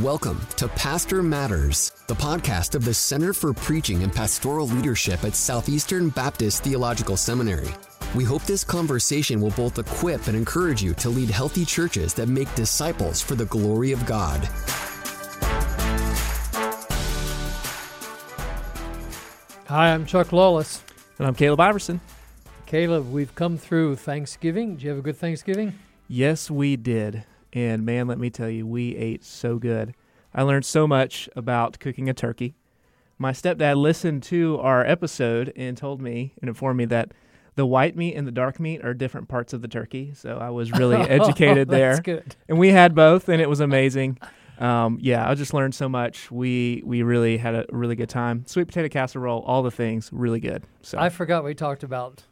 Welcome to Pastor Matters, the podcast of the Center for Preaching and Pastoral Leadership at Southeastern Baptist Theological Seminary. We hope this conversation will both equip and encourage you to lead healthy churches that make disciples for the glory of God. Hi, I'm Chuck Lawless. And I'm Caleb Iverson. Caleb, we've come through Thanksgiving. Did you have a good Thanksgiving? Yes, we did. And man, let me tell you, we ate so good. I learned so much about cooking a turkey. My stepdad listened to our episode and told me and informed me that the white meat and the dark meat are different parts of the turkey. So I was really educated oh, there. Good. And we had both, and it was amazing. Um, yeah, I just learned so much. We we really had a really good time. Sweet potato casserole, all the things, really good. So I forgot we talked about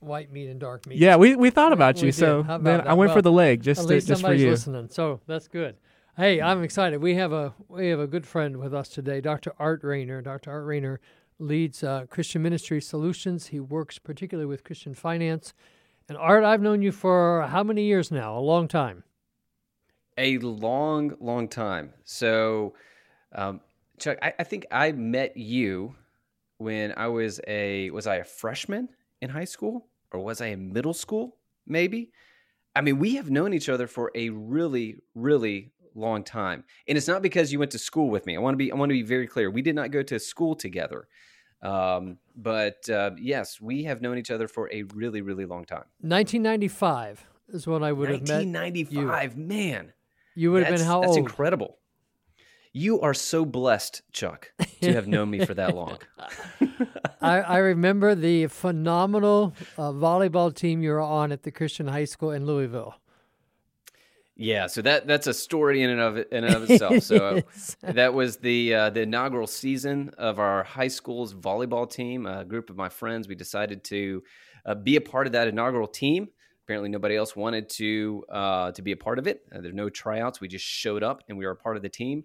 white meat and dark meat. yeah, we, we thought about We you. did. So about then? I went Well, for the leg just At to, least just for somebody's you. listening, so that's good. Hey, I'm excited. We have a we have a good friend with us today, Dr. Art Rainer. Dr. Art Rainer leads uh, Christian Ministry Solutions. He works particularly with Christian finance. And Art, I've known you for how many years now? A long time. a long, long time. So, um, Chuck, I, I think I met you when I was a was I a freshman in high school or was I in middle school? Maybe. I mean, we have known each other for a really, really long time, and it's not because you went to school with me. I want to be I want to be very clear. We did not go to school together. Um, but uh, yes, we have known each other for a really, really long time. 1995 is when I would have met. 1995, man. You would have been That's- how That's old? incredible. You are so blessed, Chuck, to have known me for that long. I, I remember the phenomenal uh, volleyball team you were on at the Christian High School in Louisville. Yeah, so that that's a story in and of in and of itself. So uh, Yes. that was the uh, the inaugural season of our high school's volleyball team. A group of my friends, we decided to uh, be a part of that inaugural team. Apparently, nobody else wanted to uh, to be a part of it. Uh, there were no tryouts. We just showed up and we were a part of the team.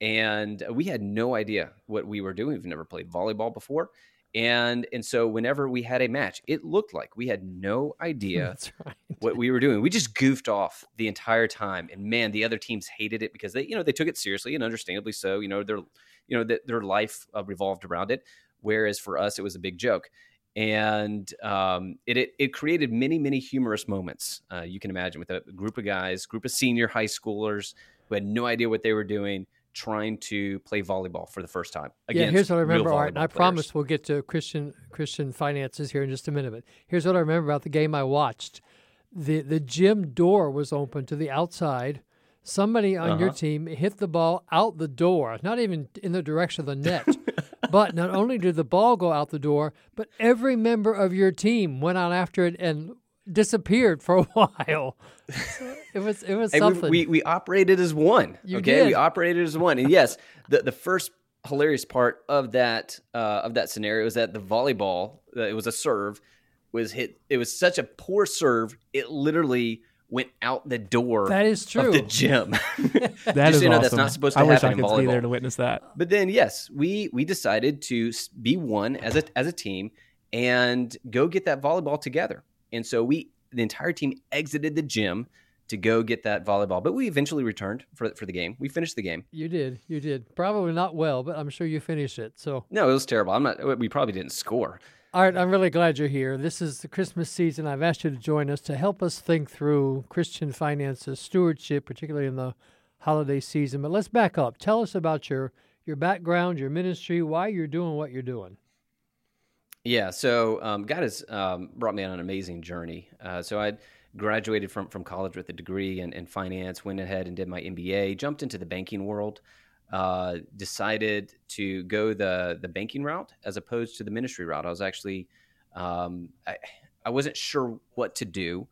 And we had no idea what we were doing. We've never played volleyball before. And and so whenever we had a match, it looked like we had no idea right. what we were doing. We just goofed off the entire time, and man, the other teams hated it because they, you know, they took it seriously and understandably so. You know, their, you know, that their life uh, revolved around it. Whereas for us, it was a big joke, and um, it, it it created many many humorous moments. Uh, you can imagine with a group of guys, group of senior high schoolers who had no idea what they were doing, trying to play volleyball for the first time. Again. Yeah, here's what I remember, Art, and volleyball I players. promise we'll get to Christian Christian finances here in just a minute. But here's what I remember about the game I watched: the the gym door was open to the outside. Somebody on your Uh-huh. team hit the ball out the door, not even in the direction of the net. but not only did the ball go out the door, but every member of your team went out after it and disappeared for a while. it was it was Hey, we, something. we we operated as one. You okay, did. we operated as one. And yes, the the first hilarious part of that uh, of that scenario is that the volleyball, uh, it was a serve, was hit. It was such a poor serve. It literally went out the door that is true. of the gym. That Just is so you know, awesome. that's not supposed to I wish happen I in could be there to witness that. But then, yes, we we decided to be one as a as a team and go get that volleyball together. And so we the entire team exited the gym to go get that volleyball. But we eventually returned for for the game. We finished the game. You did, you did. Probably not well, but I'm sure you finished it. So No, it was terrible. I'm not. We probably didn't score. All right, I'm really glad you're here. This is the Christmas season. I've asked you to join us to help us think through Christian finances, stewardship, particularly in the holiday season. But let's back up. Tell us about your your background, your ministry, why you're doing what you're doing. Yeah, so um, God has um, brought me on an amazing journey. Uh, so I graduated from, from college with a degree in, in finance, went ahead and did my MBA, jumped into the banking world, uh, decided to go the, the banking route as opposed to the ministry route. I was actually, um, I, I wasn't sure what to do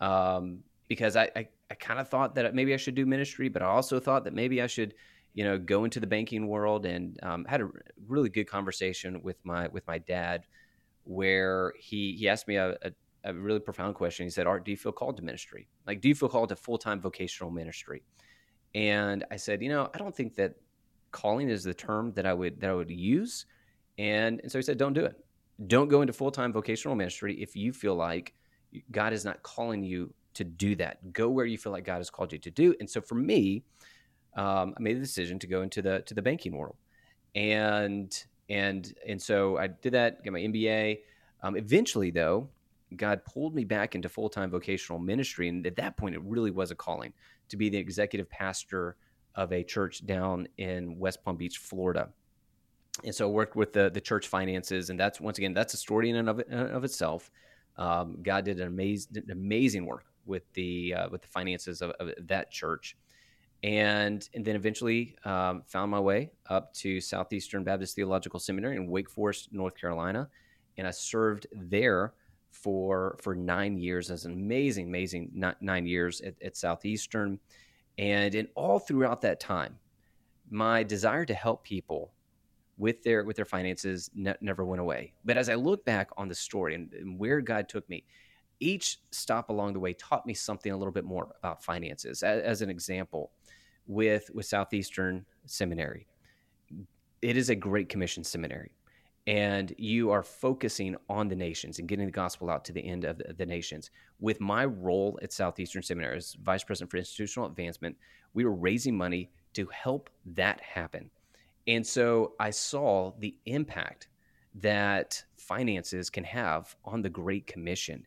um, because I, I, I kind of thought that maybe I should do ministry, but I also thought that maybe I should you know, go into the banking world and um, had a really good conversation with my with my dad, where he he asked me a, a, a really profound question. He said, "Art, do you feel called to ministry? Like, do you feel called to full time vocational ministry?" And I said, "You know, I don't think that calling is the term that I would that I would use." And and so he said, "Don't do it. Don't go into full time vocational ministry if you feel like God is not calling you to do that. Go where you feel like God has called you to do." And so for me um, I made the decision to go into the to the banking world, and and and so I did that, get my MBA. Um, eventually, though, God pulled me back into full time vocational ministry, and at that point, it really was a calling to be the executive pastor of a church down in West Palm Beach, Florida. And so I worked with the the church finances, and that's once again that's a story in and of, in and of itself. Um, God did an amazing amazing work with the uh, with the finances of, of, that church, and and then eventually um, found my way up to Southeastern Baptist Theological Seminary in Wake Forest, North Carolina, and I served there for for nine years as an amazing, amazing nine years at, at Southeastern, and in all throughout that time, my desire to help people with their with their finances ne- never went away. But as I look back on the story and, and, where God took me, each stop along the way taught me something a little bit more about finances. As, as an example, with with Southeastern Seminary, it is a Great Commission seminary and you are focusing on the nations and getting the gospel out to the end of the, the, nations. With my role at Southeastern Seminary as Vice President for Institutional Advancement, we were raising money to help that happen. And so I saw the impact that finances can have on the Great Commission.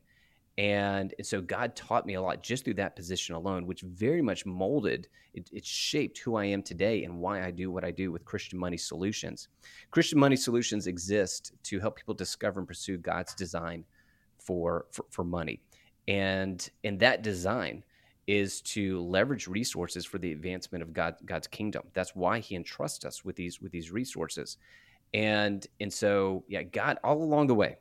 And, so God taught me a lot just through that position alone, which very much molded, it, it, shaped who I am today and why I do what I do with Christian Money Solutions. Christian Money Solutions exist to help people discover and pursue God's design for, for, for money. And, and that design is to leverage resources for the advancement of God, God's kingdom. That's why he entrusts us with these, with these resources. And, and so, yeah, God, all along the way,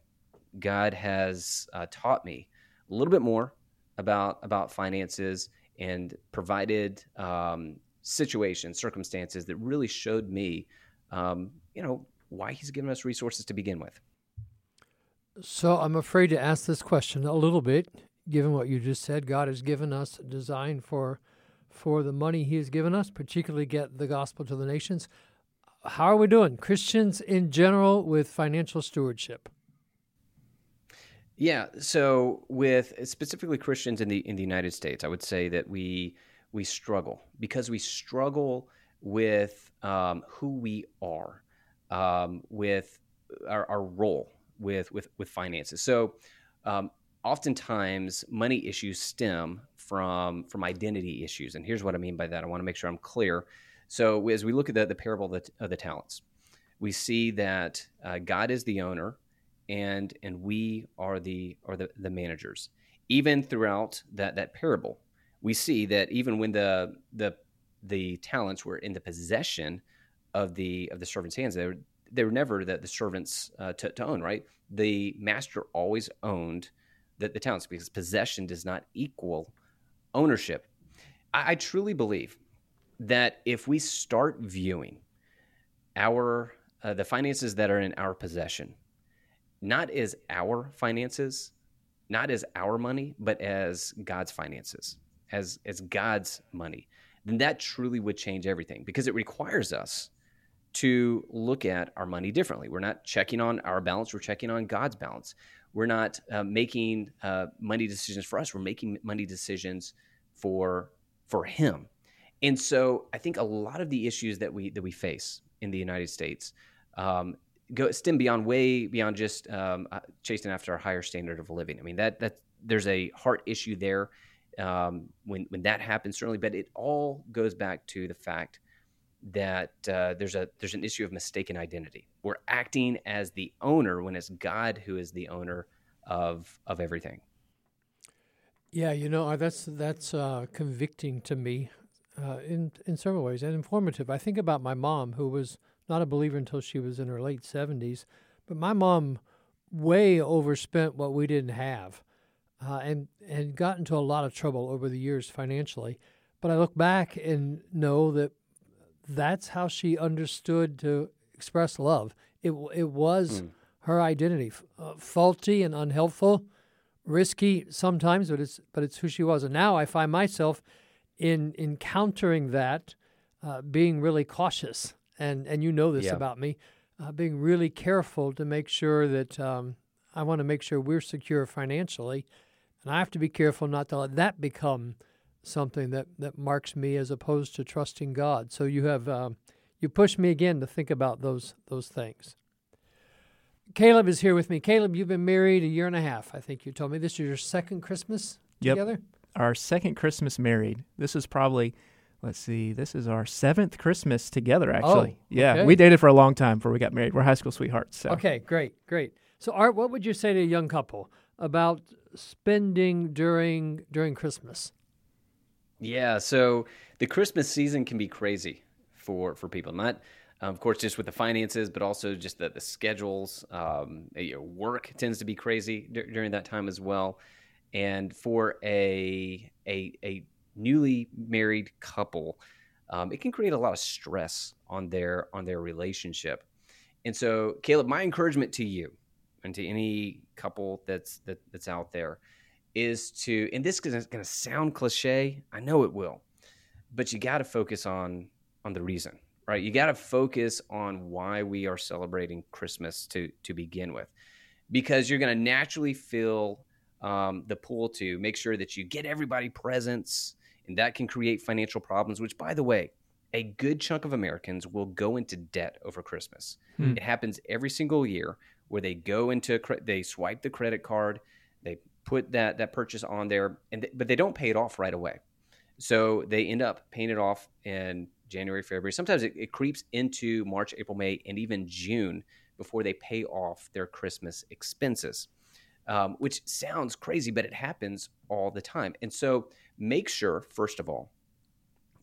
God has uh, taught me a little bit more about about finances and provided um, situations, circumstances that really showed me, um, you know, why he's given us resources to begin with. So I'm afraid to ask this question a little bit, given what you just said. God has given us a design for for the money He has given us, particularly get the gospel to the nations. How are we doing, Christians in general, with financial stewardship? Yeah. So with specifically Christians in the in the United States, I would say that we we struggle because we struggle with um, who we are, um, with our, our, role with with with finances. So um, oftentimes money issues stem from from identity issues, and here's what I mean by that. I want to make sure I'm clear. So as we look at the, the parable of the, of the talents, we see that uh, God is the owner and and we are the are the, the managers. Even throughout that that parable, we see that even when the the the talents were in the possession of the of the servants' hands, they were they were never the, the servants uh, to, to own. Right, the master always owned the, the talents because possession does not equal ownership. I, I truly believe that if we start viewing our uh, the finances that are in our possession not as our finances, not as our money, but as God's finances, as as God's money, then that truly would change everything because it requires us to look at our money differently. We're not checking on our balance; we're checking on God's balance. We're not uh, making uh, money decisions for us; we're making money decisions for for Him. And so, I think a lot of the issues that we that we face in the United States um, go stem beyond way beyond just um, uh, chasing after a higher standard of living. I mean that that there's a heart issue there um, when when that happens certainly, but it all goes back to the fact that uh, there's a there's an issue of mistaken identity. We're acting as the owner when it's God who is the owner of of everything. Yeah, you know that's that's uh, convicting to me uh, in in several ways and informative. I think about my mom who was not a believer until she was in her late 70s. But my mom way overspent what we didn't have uh, and, and got into a lot of trouble over the years financially. But I look back and know that that's how she understood to express love. It, it was mm. her identity, uh, faulty and unhelpful, risky sometimes, but it's, but it's who she was. And now I find myself in encountering that, uh, being really cautious and and you know this yeah. about me, uh, being really careful to make sure that um, I want to make sure we're secure financially, and I have to be careful not to let that become something that, that marks me as opposed to trusting God. So you have um, you pushed me again to think about those those things. Caleb is here with me. Caleb, you've been married a year and a half. I think you told me this is your second Christmas Yep. together. Our second Christmas married. This is probably, let's see, this is our seventh Christmas together, actually. Oh, yeah, okay. we dated for a long time before we got married. We're high school sweethearts. So. Okay, great, great. So, Art, what would you say to a young couple about spending during during Christmas? Yeah, so the Christmas season can be crazy for for people. Not, um, of course, just with the finances, but also just the the schedules. Um, you know, work tends to be crazy dur- during that time as well. And for a a a newly married couple, um, it can create a lot of stress on their on their relationship. And so, Caleb, my encouragement to you and to any couple that's that, that's out there is to, and this is going to sound cliche. I know it will, but you got to focus on on the reason, right? You got to focus on why we are celebrating Christmas to to begin with, because you're going to naturally feel um, the pull to make sure that you get everybody presents, and that can create financial problems. Which, by the way, a good chunk of Americans will go into debt over Christmas. Hmm. It happens every single year where they go into they swipe the credit card, they put that that purchase on there, and but they don't pay it off right away. So they end up paying it off in January, February. Sometimes it, it creeps into March, April, May, and even June before they pay off their Christmas expenses, um, which sounds crazy, but it happens all the time. And so make sure, first of all,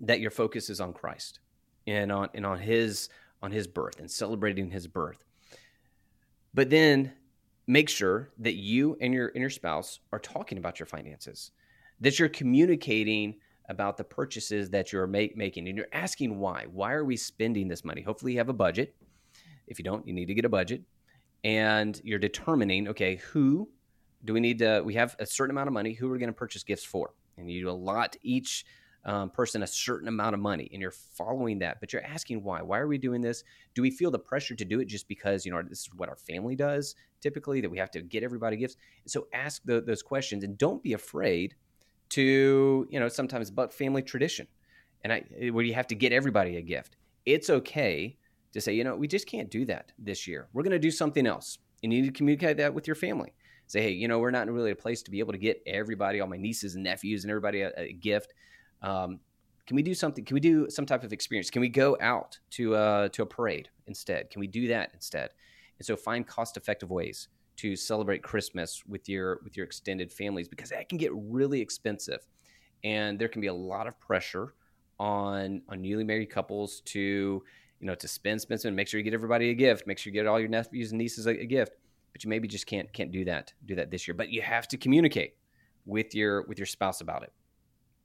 that your focus is on Christ and on and on his on his birth and celebrating his birth. But then make sure that you and your your spouse are talking about your finances, that you're communicating about the purchases that you're make, making, and you're asking why. Why are we spending this money? Hopefully, you have a budget. If you don't, you need to get a budget, and you're determining, okay, who do we need to? We have a certain amount of money. Who are we going to purchase gifts for? And you allot each um, person a certain amount of money, and you're following that. But you're asking why? Why are we doing this? Do we feel the pressure to do it just because you know this is what our family does typically? That we have to get everybody gifts. So ask the, those questions, and don't be afraid to you know sometimes buck family tradition, and I where you have to get everybody a gift. It's okay to say you know we just can't do that this year. We're going to do something else, and you need to communicate that with your family. Say hey, you know we're not really a place to be able to get everybody, all my nieces and nephews, and everybody a, a gift. Um, can we do something? Can we do some type of experience? Can we go out to uh, to a parade instead? Can we do that instead? And so find cost effective ways to celebrate Christmas with your with your extended families because that can get really expensive, and there can be a lot of pressure on on newly married couples to you know to spend spend spend. Make sure you get everybody a gift. Make sure you get all your nephews and nieces a, a gift. But you maybe just can't can't do that do that this year. But you have to communicate with your with your spouse about it.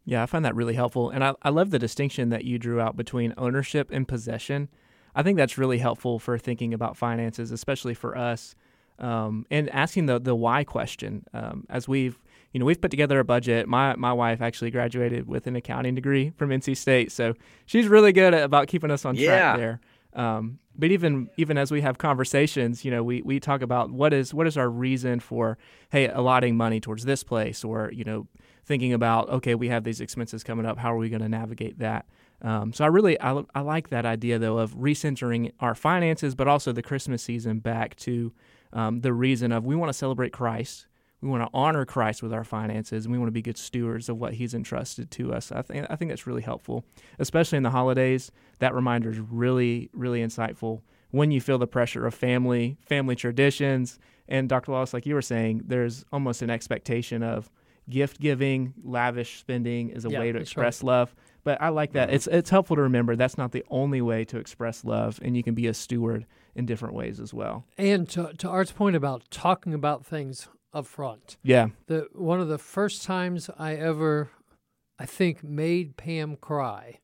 Yeah, I find that really helpful. And I, I love the distinction that you drew out between ownership and possession. I think that's really helpful for thinking about finances, especially for us, um, and asking the, the why question. Um, as we've, you know, we've put together a budget. My, my wife actually graduated with an accounting degree from NC State. So she's really good at, about keeping us on Yeah. track there. Um, but even even as we have conversations, you know, we, we talk about what is what is our reason for hey allotting money towards this place, or you know, thinking about okay, we have these expenses coming up. How are we going to navigate that? Um, so I really I, I like that idea though of recentering our finances, but also the Christmas season back to um, the reason of we want to celebrate Christ. We want to honor Christ with our finances, and we want to be good stewards of what He's entrusted to us. I think I think that's really helpful, especially in the holidays. That reminder is really really insightful when you feel the pressure of family, family traditions, and Dr. Lawless, like you were saying, there's almost an expectation of gift giving, lavish spending is a Yeah, way to express love. But I like that. Mm-hmm. It's it's helpful to remember that's not the only way to express love, and you can be a steward in different ways as well. And to, to Art's point about talking about things up front, Yeah. the one of the first times I ever, I think, made Pam cry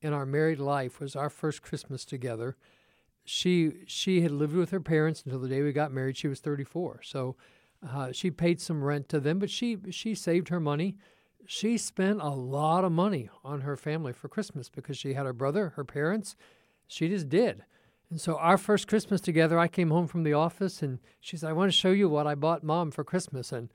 in our married life was our first Christmas together. She she had lived with her parents until the day we got married. She was 34, so uh, she paid some rent to them, but she she saved her money. She spent a lot of money on her family for Christmas because she had her brother, her parents. She just did. And so our first Christmas together, I came home from the office and she said, I want to show you what I bought mom for Christmas. And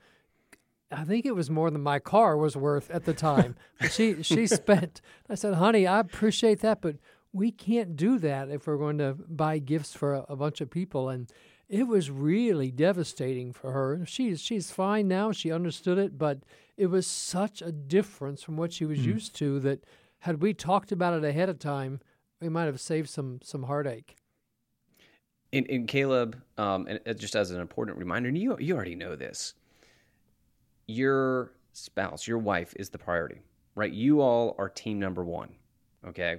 I think it was more than my car was worth at the time. She she spent. I said, "Honey, I appreciate that, but we can't do that if we're going to buy gifts for a, a bunch of people." And it was really devastating for her. She's she's fine now. She understood it, but it was such a difference from what she was mm. used to that had we talked about it ahead of time, we might have saved some some heartache. In, in Caleb, um, and just as an important reminder, and you you already know this, your spouse, your wife, is the priority, right? You all are team number one, okay?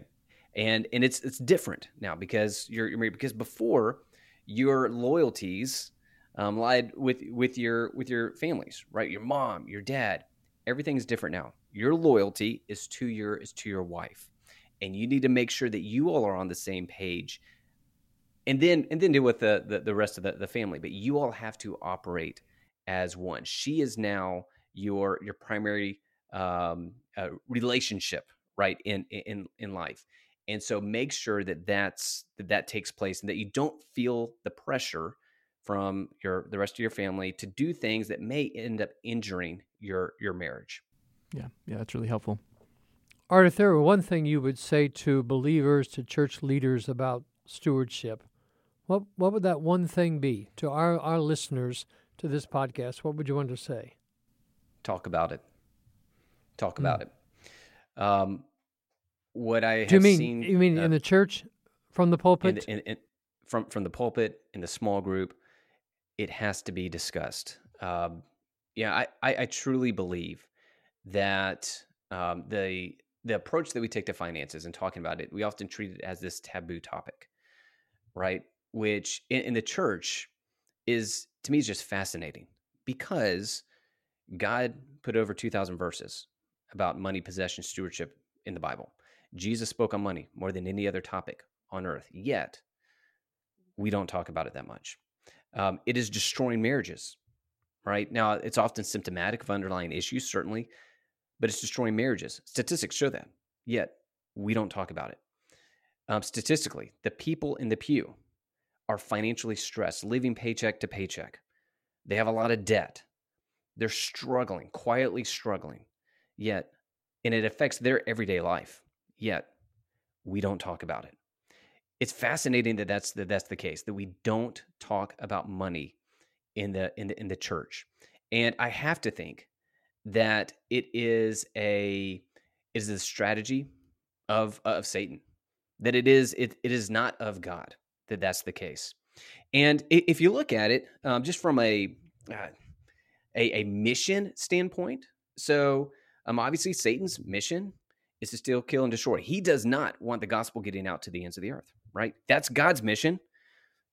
And and it's it's different now because you're, you're married. Because before, your loyalties um, lied with with your with your families, right? Your mom, your dad. Everything's different now. Your loyalty is to your is to your wife, and you need to make sure that you all are on the same page. And then and then deal with the the, the rest of the, the family. But you all have to operate as one. She is now your your primary um, uh, relationship, right in in in life. And so make sure that that's that that takes place and that you don't feel the pressure from your the rest of your family to do things that may end up injuring your your marriage. Yeah, yeah, that's really helpful. Art, if there were one thing you would say to believers, to church leaders about stewardship, what what would that one thing be to our, our listeners to this podcast? What would you want to say? Talk about it. Talk about mm. it. Um, what I do you mean seen, you mean uh, in the church from the pulpit? In, in, in, from from the pulpit in the small group, it has to be discussed. Um, yeah, I, I, I truly believe that um, the the approach that we take to finances and talking about it, we often treat it as this taboo topic, right? Which in, in the church is to me is just fascinating because God put over two thousand verses about money, possession, stewardship in the Bible. Jesus spoke on money more than any other topic on earth. Yet, we don't talk about it that much. Um, it is destroying marriages, right? Now, it's often symptomatic of underlying issues, certainly, but it's destroying marriages. Statistics show that. Yet, we don't talk about it. Um, statistically, the people in the pew are financially stressed, living paycheck to paycheck. They have a lot of debt. They're struggling, quietly struggling. Yet, and it affects their everyday life yet we don't talk about it. It's fascinating that that's the, that's the case that we don't talk about money in the in the in the church. And I have to think that it is a is a strategy of of Satan. That it is it, it is not of God that that's the case. And if you look at it um, just from a, uh, a a mission standpoint, so um, obviously Satan's mission is to steal, kill, and destroy. He does not want the gospel getting out to the ends of the earth, right? That's God's mission.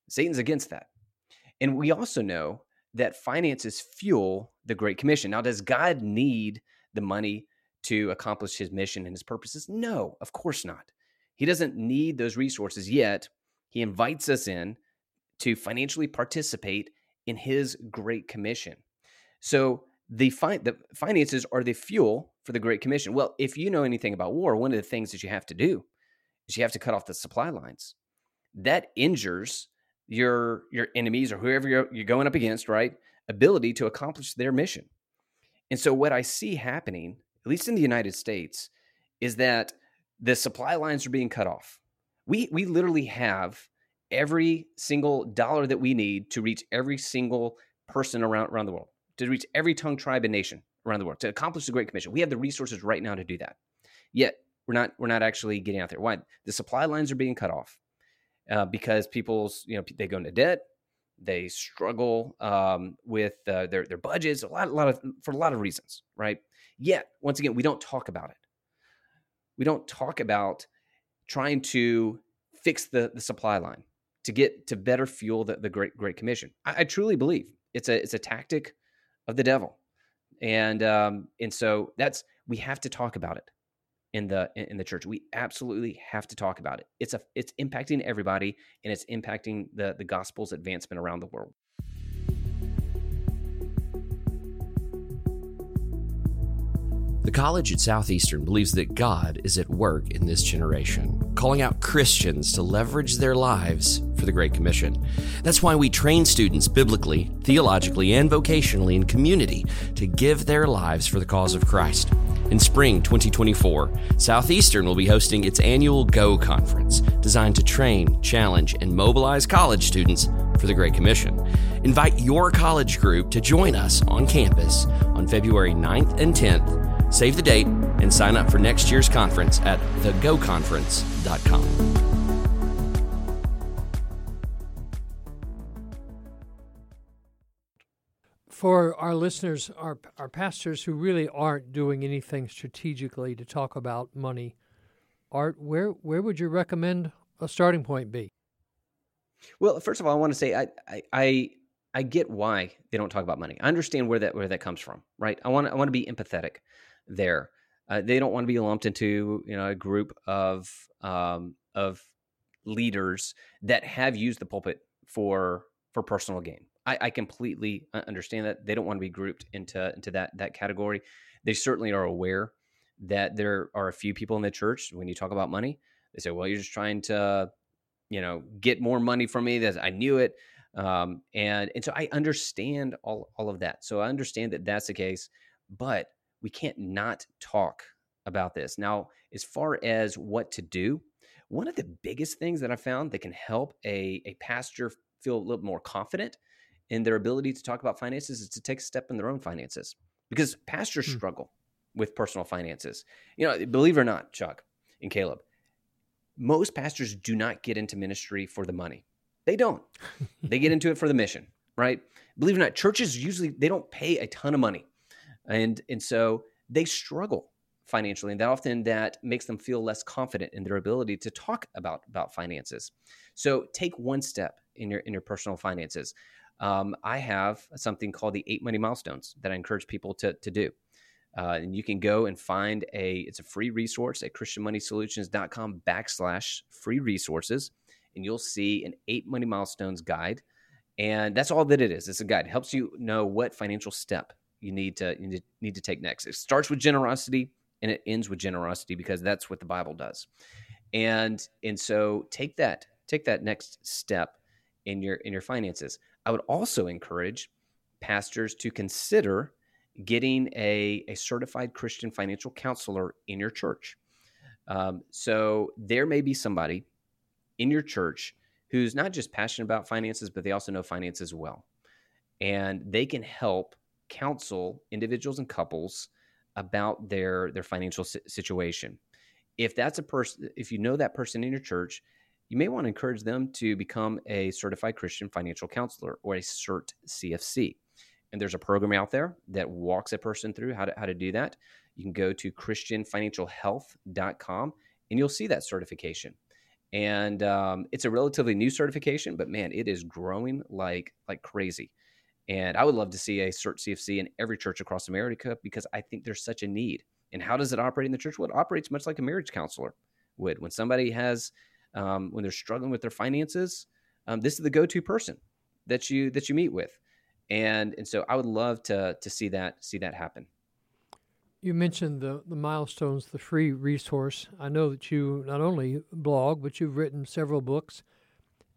Satan's against that. And we also know that finances fuel the Great Commission. Now, does God need the money to accomplish his mission and his purposes? No, of course not. He doesn't need those resources yet. He invites us in to financially participate in his Great Commission. So the, fi- the finances are the fuel for the Great Commission. Well, if you know anything about war, one of the things that you have to do is you have to cut off the supply lines. That injures your your enemies or whoever you're, you're going up against, right? Ability to accomplish their mission. And so, what I see happening, at least in the United States, is that the supply lines are being cut off. We we literally have every single dollar that we need to reach every single person around around the world to reach every tongue, tribe, and nation around the world to accomplish the Great Commission. We have the resources right now to do that. Yet we're not we're not actually getting out there. Why? The supply lines are being cut off uh, because people's you know they go into debt, they struggle um, with uh, their their budgets, a lot a lot of for a lot of reasons, right? Yet once again, we don't talk about it. We don't talk about trying to fix the the supply line to get to better fuel the, the Great Great Commission. I, I truly believe it's a it's a tactic of the devil, and um, and so that's we have to talk about it in the in the church. We absolutely have to talk about it. It's a it's impacting everybody, and it's impacting the the gospel's advancement around the world. The college at Southeastern believes that God is at work in this generation calling out Christians to leverage their lives for the Great Commission. That's why we train students biblically, theologically, and vocationally in community to give their lives for the cause of Christ. In spring 2024, Southeastern will be hosting its annual GO conference, designed to train, challenge, and mobilize college students for the Great Commission. Invite your college group to join us on campus on February 9th and 10th Save the date and sign up for next year's conference at thegoconference.com. For our listeners, our, our pastors who really aren't doing anything strategically to talk about money, Art, where, where would you recommend a starting point be? Well, first of all, I want to say I, I, I I get why they don't talk about money. I understand where that where that comes from, right? I want I want to be empathetic there. Uh, they don't want to be lumped into you know a group of um, of leaders that have used the pulpit for for personal gain. I, I completely understand that they don't want to be grouped into into that that category. They certainly are aware that there are a few people in the church when you talk about money, they say, "Well, you're just trying to, you know, get more money from me." That I knew it, um, and and so I understand all all of that. So I understand that that's the case, but we can't not talk about this. Now, as far as what to do, one of the biggest things that I found that can help a, a pastor feel a little more confident in their ability to talk about finances is to take a step in their own finances because pastors hmm. struggle with personal finances. You know, believe it or not, Chuck and Caleb, most pastors do not get into ministry for the money. They don't. they get into it for the mission, right? Believe it or not, churches usually they don't pay a ton of money and and so they struggle financially and that often that makes them feel less confident in their ability to talk about about finances. So take one step in your in your personal finances. Um, i have something called the eight money milestones that i encourage people to, to do. Uh, and you can go and find a it's a free resource at christianmoneysolutions.com backslash free resources and you'll see an eight money milestones guide. And that's all that it is. It's a guide. It helps you know what financial step you need to you need to take next. It starts with generosity and it ends with generosity because that's what the Bible does. And and so take that take that next step in your in your finances. I would also encourage pastors to consider getting a, a certified Christian financial counselor in your church. Um, so there may be somebody in your church who's not just passionate about finances, but they also know finances well. And they can help counsel individuals and couples about their their financial situation. If that's a person, if you know that person in your church, you may want to encourage them to become a certified Christian financial counselor or a CERT CFC. And there's a program out there that walks a person through how to, how to do that. You can go to christianfinancialhealth.com and you'll see that certification. And um, it's a relatively new certification, but man, it is growing like like crazy. And I would love to see a CERT CFC in every church across America because I think there's such a need. And how does it operate in the church? Well, it operates much like a marriage counselor would. When somebody has, um, when they're struggling with their finances, um, this is the go-to person that you that you meet with, and and so I would love to to see that see that happen. You mentioned the the milestones, the free resource. I know that you not only blog, but you've written several books.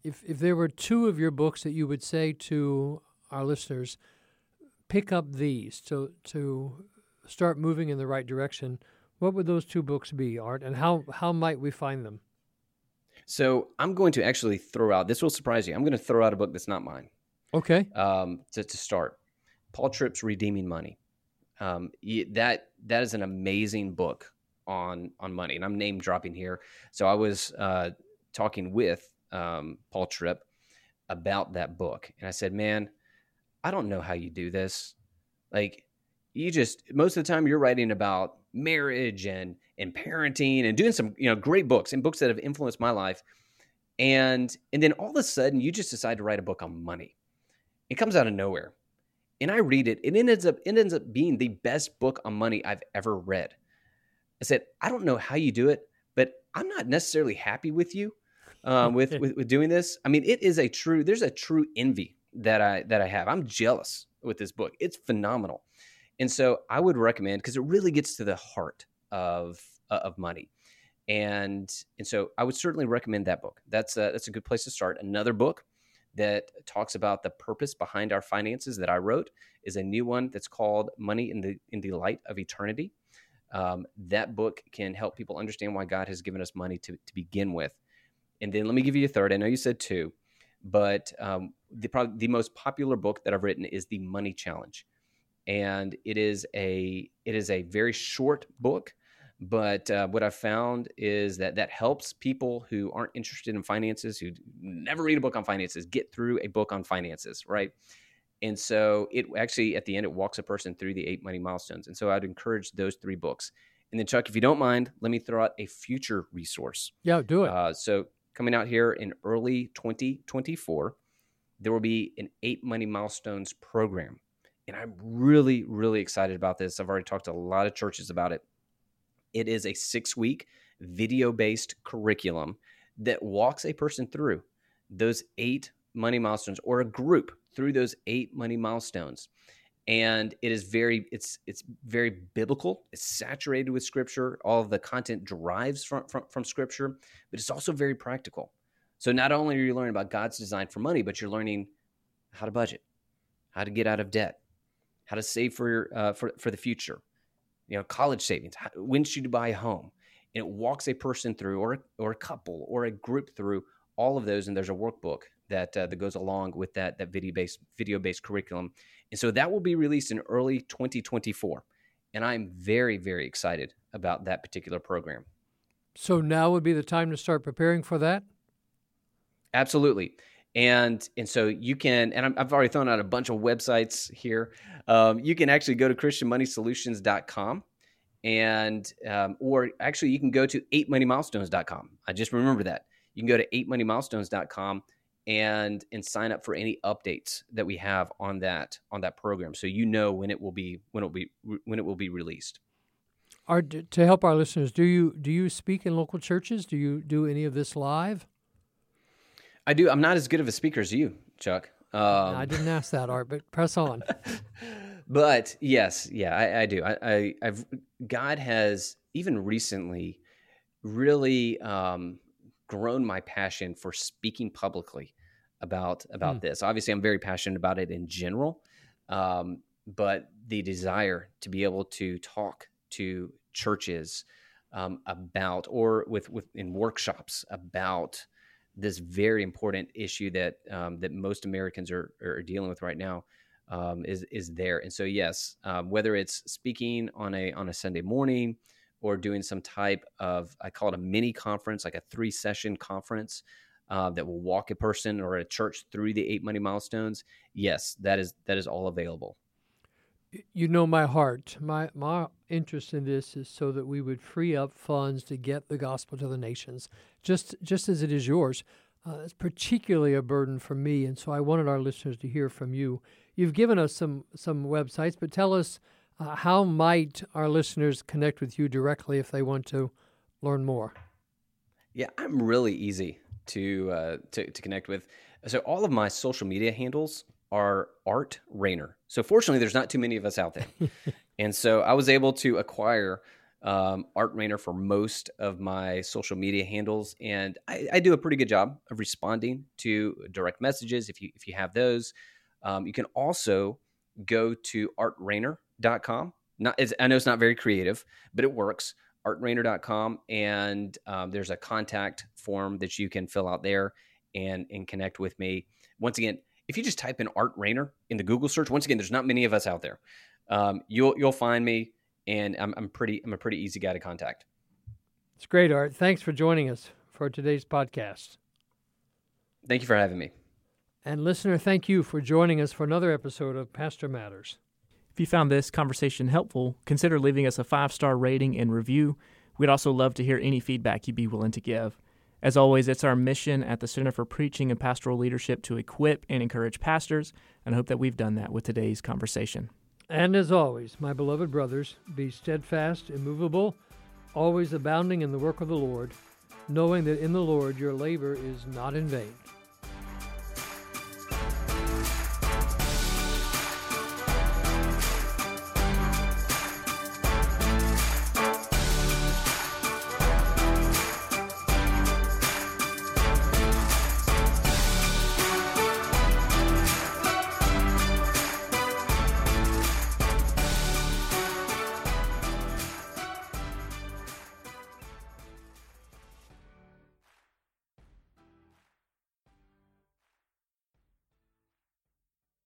If if there were two of your books that you would say to our listeners pick up these to to start moving in the right direction, what would those two books be, Art, and how how might we find them? So I'm going to actually throw out. This will surprise you. I'm going to throw out a book that's not mine. Okay. Um, to, to start, Paul Tripp's Redeeming Money. Um, that that is an amazing book on on money, and I'm name dropping here. So I was uh, talking with um, Paul Tripp about that book, and I said, "Man, I don't know how you do this. Like you just most of the time you're writing about marriage and and parenting and doing some you know great books and books that have influenced my life. And and then all of a sudden you just decide to write a book on money. It comes out of nowhere. And i read it and it ends up it ends up being the best book on money i've ever read. I said i don't know how you do it but i'm not necessarily happy with you um, with, with with doing this. I mean it is a true there's a true envy that I that I have. I'm jealous with this book. It's phenomenal. And so I would recommend because it really gets to the heart of uh, of money. and and so I would certainly recommend that book. That's a, that's a good place to start. Another book that talks about the purpose behind our finances that I wrote is a new one that's called Money in the in the Light of Eternity. Um, that book can help people understand why God has given us money to, to begin with. And then let me give you a third. I know you said two, but um, the probably the most popular book that I've written is the Money Challenge, and it is a it is a very short book but uh, what I've found is that that helps people who aren't interested in finances, who never read a book on finances, get through a book on finances, right? And so it actually, at the end, it walks a person through the eight money milestones. And so I'd encourage those three books. And then, Chuck, if you don't mind, let me throw out a future resource. Yeah, do it. Uh, so coming out here in early 2024, there will be an eight money milestones program. And I'm really, really excited about this. I've already talked to a lot of churches about it it is a six week video based curriculum that walks a person through those eight money milestones or a group through those eight money milestones and it is very it's it's very biblical it's saturated with scripture all of the content derives from, from from scripture but it's also very practical so not only are you learning about god's design for money but you're learning how to budget how to get out of debt how to save for uh, for for the future you know, college savings. When should you buy a home? And it walks a person through, or or a couple, or a group through all of those. And there's a workbook that uh, that goes along with that that video based video based curriculum. And so that will be released in early 2024. And I'm very very excited about that particular program. So now would be the time to start preparing for that. Absolutely and and so you can and i have already thrown out a bunch of websites here um, you can actually go to christianmoneysolutions.com and um, or actually you can go to 8moneymilestones.com i just remember that you can go to 8moneymilestones.com and and sign up for any updates that we have on that on that program so you know when it will be when it will be when it will be released are, to help our listeners do you do you speak in local churches do you do any of this live I do. I'm not as good of a speaker as you, Chuck. Um, I didn't ask that, Art, but press on. but yes, yeah, I, I do. I, I, have God has even recently really um, grown my passion for speaking publicly about about mm. this. Obviously, I'm very passionate about it in general, um, but the desire to be able to talk to churches um, about or with with in workshops about this very important issue that um, that most Americans are, are dealing with right now um, is is there. And so yes, um, whether it's speaking on a on a Sunday morning or doing some type of I call it a mini conference, like a three session conference. Uh, that will walk a person or a church through the eight money milestones. Yes, that is that is all available. You know my heart. My my interest in this is so that we would free up funds to get the gospel to the nations, just just as it is yours. Uh, it's particularly a burden for me, and so I wanted our listeners to hear from you. You've given us some some websites, but tell us uh, how might our listeners connect with you directly if they want to learn more. Yeah, I'm really easy to uh, to, to connect with. So all of my social media handles are Art Rainer. So fortunately, there's not too many of us out there, and so I was able to acquire um, Art Rainer for most of my social media handles, and I, I, do a pretty good job of responding to direct messages if you if you have those. Um, you can also go to artrainer.com. Not, I know it's not very creative, but it works. Artrainer.com, and um, there's a contact form that you can fill out there and and connect with me. Once again, if you just type in Art Rainer in the Google search, once again, there's not many of us out there. Um, you'll you'll find me, and I'm, I'm pretty I'm a pretty easy guy to contact. It's great, Art. Thanks for joining us for today's podcast. Thank you for having me. And listener, thank you for joining us for another episode of Pastor Matters. If you found this conversation helpful, consider leaving us a five star rating and review. We'd also love to hear any feedback you'd be willing to give. As always, it's our mission at the Center for Preaching and Pastoral Leadership to equip and encourage pastors, and I hope that we've done that with today's conversation. And as always, my beloved brothers, be steadfast, immovable, always abounding in the work of the Lord, knowing that in the Lord your labor is not in vain.